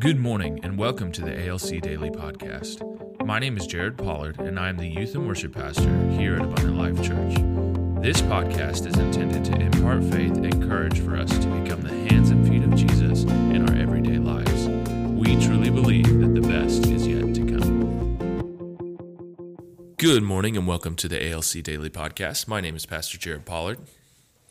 Good morning and welcome to the ALC Daily Podcast. My name is Jared Pollard and I am the Youth and Worship Pastor here at Abundant Life Church. This podcast is intended to impart faith and courage for us to become the hands and feet of Jesus in our everyday lives. We truly believe that the best is yet to come. Good morning and welcome to the ALC Daily Podcast. My name is Pastor Jared Pollard.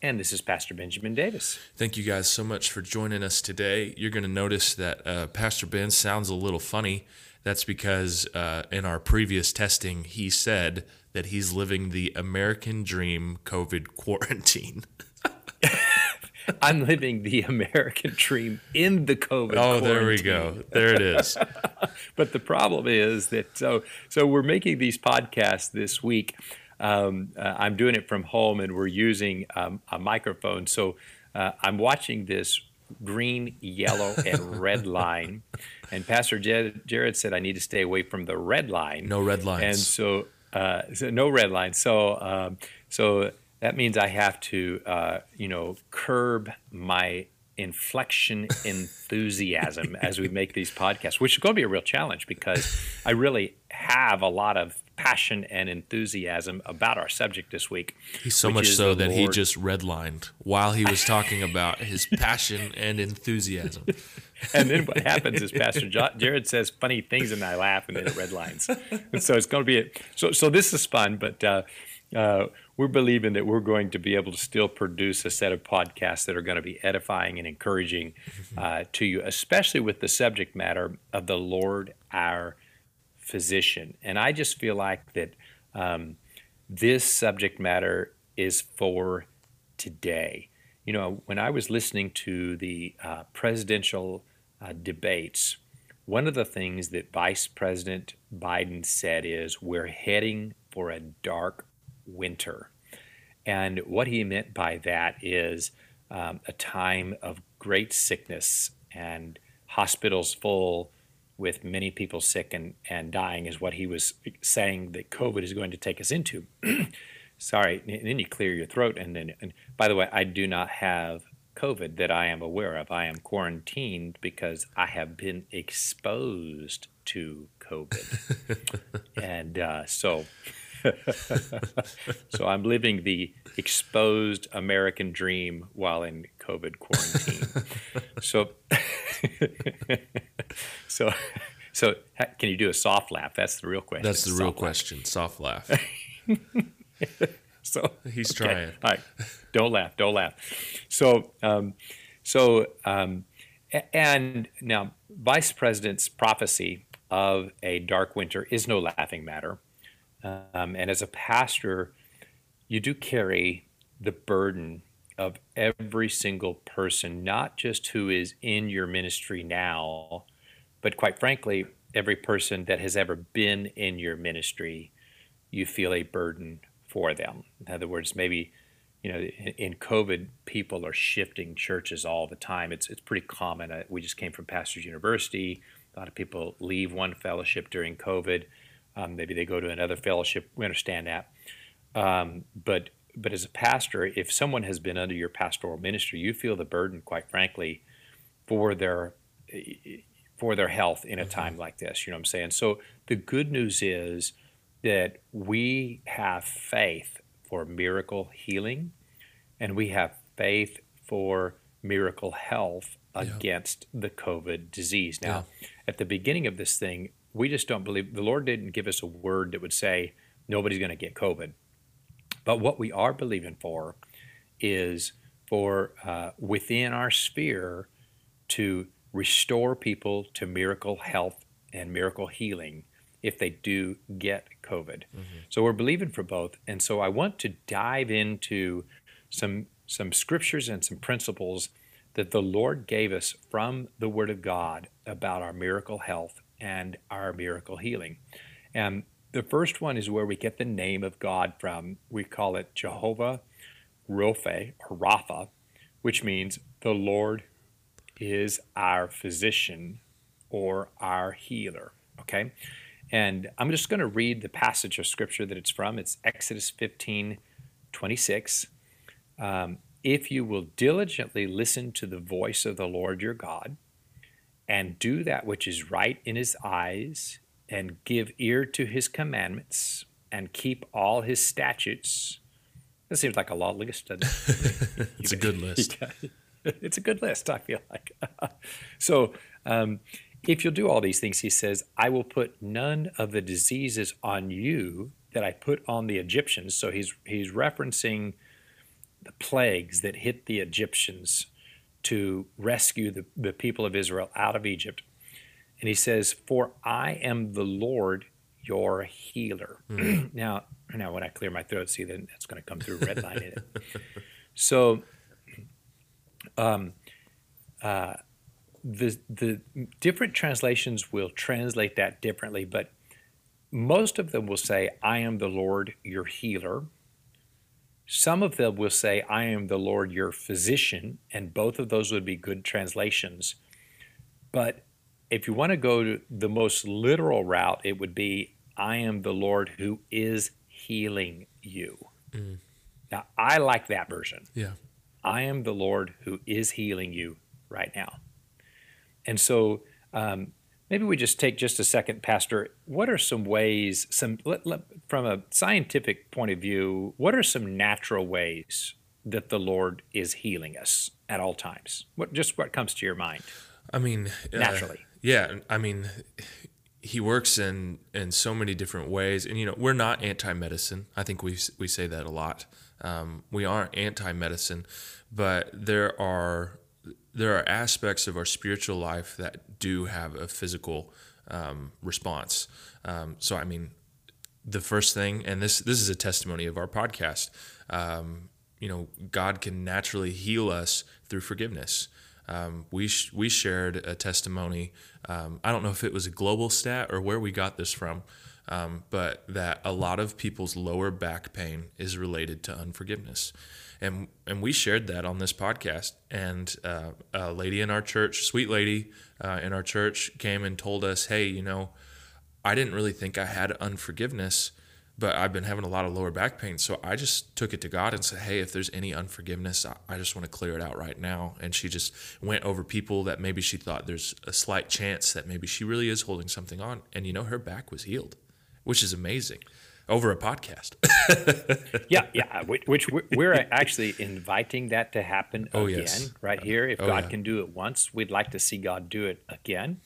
And this is Pastor Benjamin Davis. Thank you guys so much for joining us today. You're going to notice that uh, Pastor Ben sounds a little funny. That's because uh, in our previous testing, he said that he's living the American dream COVID quarantine. I'm living the American dream in the COVID. Oh, there we go. There it is. but the problem is that so so we're making these podcasts this week um, uh, I'm doing it from home, and we're using um, a microphone. So uh, I'm watching this green, yellow, and red line. And Pastor Jared said I need to stay away from the red line. No red lines. And so, uh, so no red lines. So, um, so that means I have to, uh, you know, curb my inflection enthusiasm as we make these podcasts, which is going to be a real challenge because I really have a lot of passion and enthusiasm about our subject this week. He's so much so that Lord. he just redlined while he was talking about his passion and enthusiasm. and then what happens is Pastor Jared says funny things and I laugh and then it redlines. And so it's going to be a, so so this is fun, but uh, uh, we're believing that we're going to be able to still produce a set of podcasts that are going to be edifying and encouraging uh, to you, especially with the subject matter of the Lord our physician. And I just feel like that um, this subject matter is for today. You know, when I was listening to the uh, presidential uh, debates, one of the things that Vice President Biden said is we're heading for a dark winter. And what he meant by that is um, a time of great sickness and hospitals full with many people sick and, and dying, is what he was saying that COVID is going to take us into. Sorry, and then you clear your throat. And then, and by the way, I do not have COVID that I am aware of. I am quarantined because I have been exposed to COVID. and uh, so so I'm living the exposed American dream while in COVID quarantine. so, so, so can you do a soft laugh? That's the real question. That's the real question. Laugh. Soft laugh. so he's okay. trying. All right, don't laugh. Don't laugh. So, um, so, um, and now, Vice President's prophecy of a dark winter is no laughing matter. Um, and as a pastor, you do carry the burden of every single person, not just who is in your ministry now, but quite frankly, every person that has ever been in your ministry, you feel a burden for them. In other words, maybe you know, in, COVID, people are shifting churches all the time. It's it's pretty common. Uh, we just came from Pastors University. A lot of people leave one fellowship during COVID. Um, maybe they go to another fellowship. We understand that. Um, but but as a pastor, if someone has been under your pastoral ministry, you feel the burden, quite frankly, for their for their health in a mm-hmm. time like this. You know what I'm saying? So the good news is that we have faith for miracle healing, and we have faith for miracle health yeah. against the COVID disease. Now, yeah. at the beginning of this thing, we just don't believe the Lord didn't give us a word that would say nobody's going to get COVID. But what we are believing for is for uh, within our sphere to restore people to miracle health and miracle healing if they do get COVID. Mm-hmm. So we're believing for both. And so I want to dive into some some scriptures and some principles that the Lord gave us from the Word of God about our miracle health and our miracle healing. And the first one is where we get the name of God from. We call it Jehovah Rophe or Rapha, which means the Lord is our physician or our healer. Okay? And I'm just going to read the passage of scripture that it's from. It's Exodus 15 26. Um, if you will diligently listen to the voice of the Lord your God, and do that which is right in his eyes, and give ear to his commandments, and keep all his statutes. That seems like a law list, doesn't it? it's a good list. it's a good list, I feel like. so, um, if you'll do all these things, he says, I will put none of the diseases on you that I put on the Egyptians. So he's he's referencing the plagues that hit the Egyptians to rescue the, the people of Israel out of Egypt. And he says, For I am the Lord your healer. Mm. now, now when I clear my throat, see then that's going to come through red line in it. So um, uh, the the different translations will translate that differently, but most of them will say, I am the Lord your healer. Some of them will say, I am the Lord your physician, and both of those would be good translations. But if you want to go to the most literal route, it would be, I am the Lord who is healing you. Mm. Now, I like that version. Yeah. I am the Lord who is healing you right now. And so um, maybe we just take just a second, Pastor. What are some ways, some let, let, from a scientific point of view, what are some natural ways that the Lord is healing us at all times? What just what comes to your mind? I mean, uh, naturally. Uh, yeah, I mean, he works in in so many different ways, and you know, we're not anti-medicine. I think we we say that a lot. Um, we aren't anti-medicine, but there are there are aspects of our spiritual life that do have a physical um, response. Um, so, I mean, the first thing, and this this is a testimony of our podcast. Um, you know, God can naturally heal us through forgiveness. Um, we sh- we shared a testimony. Um, I don't know if it was a global stat or where we got this from, um, but that a lot of people's lower back pain is related to unforgiveness and and we shared that on this podcast. And uh, a lady in our church, sweet lady uh, in our church, came and told us, "Hey, you know, I didn't really think I had unforgiveness." But I've been having a lot of lower back pain. So I just took it to God and said, Hey, if there's any unforgiveness, I just want to clear it out right now. And she just went over people that maybe she thought there's a slight chance that maybe she really is holding something on. And, you know, her back was healed, which is amazing over a podcast. yeah, yeah. Which we're actually inviting that to happen oh, again yes. right here. If oh, God yeah. can do it once, we'd like to see God do it again,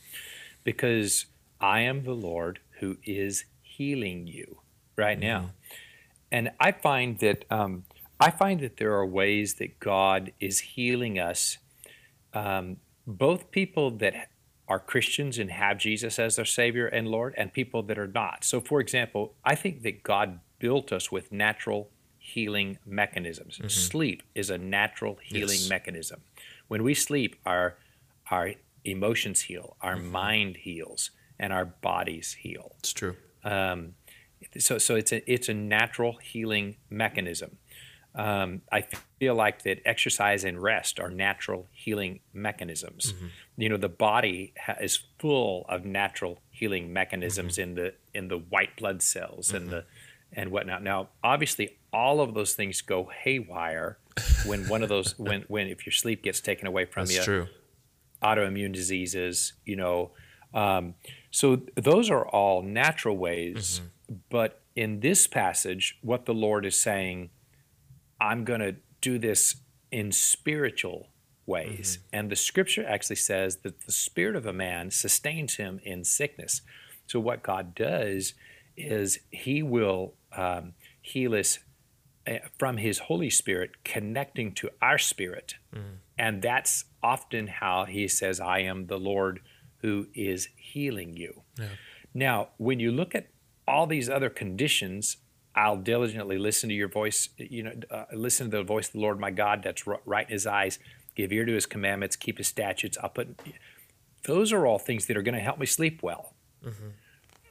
because I am the Lord who is healing you right now, mm-hmm. and I find that um, I find that there are ways that God is healing us. Um, both people that are Christians and have Jesus as their Savior and Lord, and people that are not. So, for example, I think that God built us with natural healing mechanisms. Mm-hmm. Sleep is a natural healing yes. mechanism. When we sleep, our our emotions heal, our mm-hmm. mind heals, and our bodies heal. It's true. Um, so, so it's a it's a natural healing mechanism. Um, I feel like that exercise and rest are natural healing mechanisms. Mm-hmm. You know, the body ha- is full of natural healing mechanisms mm-hmm. in the in the white blood cells mm-hmm. and the and whatnot. Now, obviously, all of those things go haywire when one of those when when if your sleep gets taken away from That's you. True. Autoimmune diseases, you know. Um, so those are all natural ways, mm-hmm. but in this passage, what the Lord is saying I'm going to do this in spiritual ways. Mm-hmm. And the scripture actually says that the spirit of a man sustains him in sickness. So, what God does is he will um, heal us eh, from his Holy Spirit, connecting to our spirit. Mm. And that's often how he says, I am the Lord who is healing you. Yeah. Now, when you look at all these other conditions I'll diligently listen to your voice, you know, uh, listen to the voice of the Lord my God that's right in his eyes, give ear to his commandments, keep his statutes. I'll put, those are all things that are going to help me sleep well. Mm-hmm.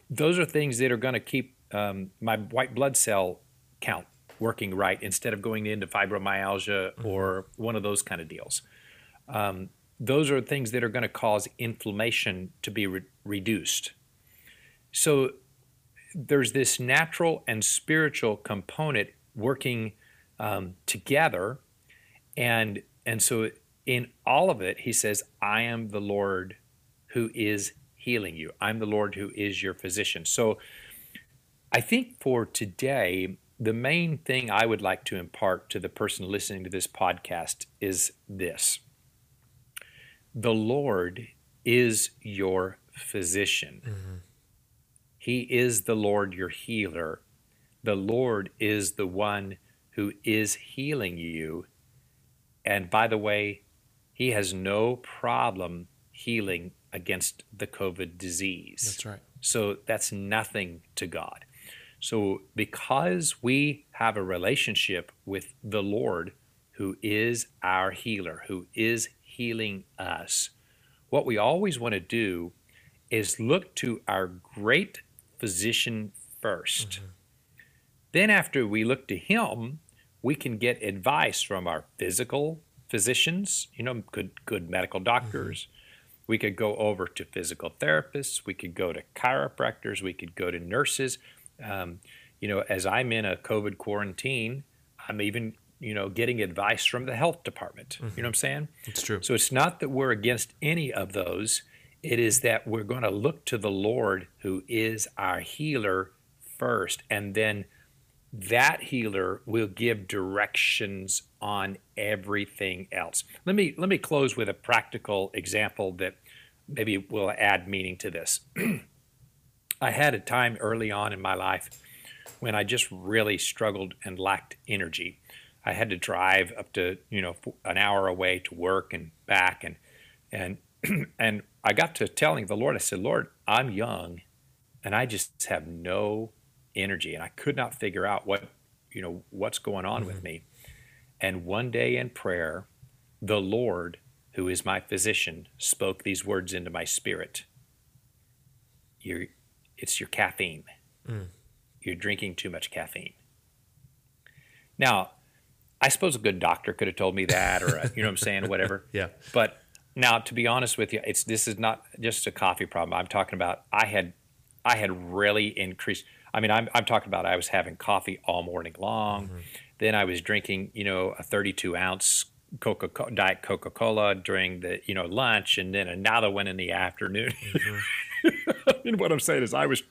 Those are things that are going to keep um, my white blood cell count working right instead of going into fibromyalgia mm-hmm. or one of those kind of deals. Um, those are things that are going to cause inflammation to be re- reduced. So there's this natural and spiritual component working um, together, and and so in all of it, he says, "I am the Lord who is healing you. I'm the Lord who is your physician. So I think for today, the main thing I would like to impart to the person listening to this podcast is this The Lord is your physician. Mm-hmm. He is the Lord your healer. The Lord is the one who is healing you. And by the way, He has no problem healing against the COVID disease. That's right. So that's nothing to God. So, because we have a relationship with the Lord, who is our healer, who is healing us, what we always want to do is look to our great physician 1st mm-hmm. Then, after we look to him, we can get advice from our physical physicians, you know, good, good medical doctors. Mm-hmm. We could go over to physical therapists. We could go to chiropractors. We could go to nurses um, you know, as I'm in a COVID quarantine, I'm even, you know, getting advice from the health department. Mm-hmm. You know what I'm saying? It's true. So it's not that we're against any of those. It is that we're going to look to the Lord who is our healer first. And then that healer will give directions on everything else. Let me let me close with a practical example that maybe will add meaning to this. I had a time early on in my life when I just really struggled and lacked energy. I had to drive up to you know an hour away to work and back, and and and I got to telling the Lord, I said, Lord, I'm young, and I just have no energy, and I could not figure out what you know what's going on mm-hmm. with me. And one day in prayer, the Lord, who is my physician, spoke these words into my spirit. You're it's your caffeine. Mm. You're drinking too much caffeine. Now, I suppose a good doctor could have told me that, or a, you know what I'm saying, whatever. yeah. But now, to be honest with you, it's this is not just a coffee problem. I'm talking about I had I had really increased. I mean, I'm I'm talking about I was having coffee all morning long. Mm-hmm. Then I was drinking, you know, a 32 ounce Coca Diet Coca Cola during the you know lunch, and then another one in the afternoon. Mm-hmm. Mean, what I'm saying is, I was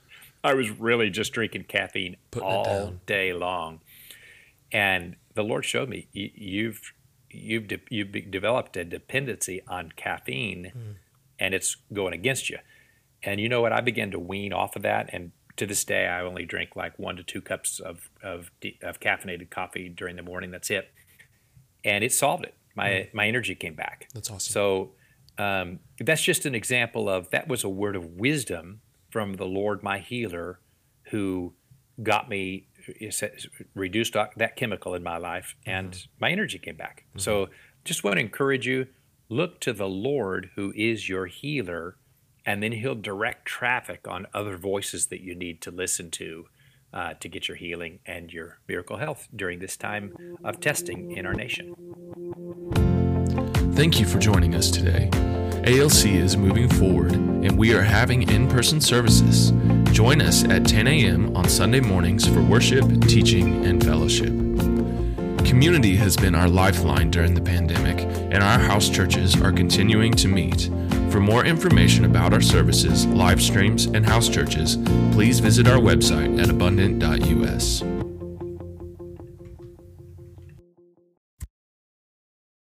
I was really just drinking caffeine Putting all day long, and the Lord showed me you've you've de- you've developed a dependency on caffeine, mm. and it's going against you. And you know what? I began to wean off of that, and to this day, I only drink like one to two cups of of, de- of caffeinated coffee during the morning. That's it and it solved it. My mm. my energy came back. That's awesome. So um, that's just an example of that was a word of wisdom from the Lord, my healer, who got me reduced that chemical in my life, and mm my energy came back. mm So just want to encourage you: look to the Lord, who is your healer, and then He'll direct traffic on other voices that you need to listen to uh, to get your healing and your miracle health during this time of testing in our nation. Thank you for joining us today. ALC is moving forward and we are having in person services. Join us at 10 a.m. on Sunday mornings for worship, teaching, and fellowship. Community has been our lifeline during the pandemic, and our house churches are continuing to meet. For more information about our services, live streams, and house churches, please visit our website at abundant.us.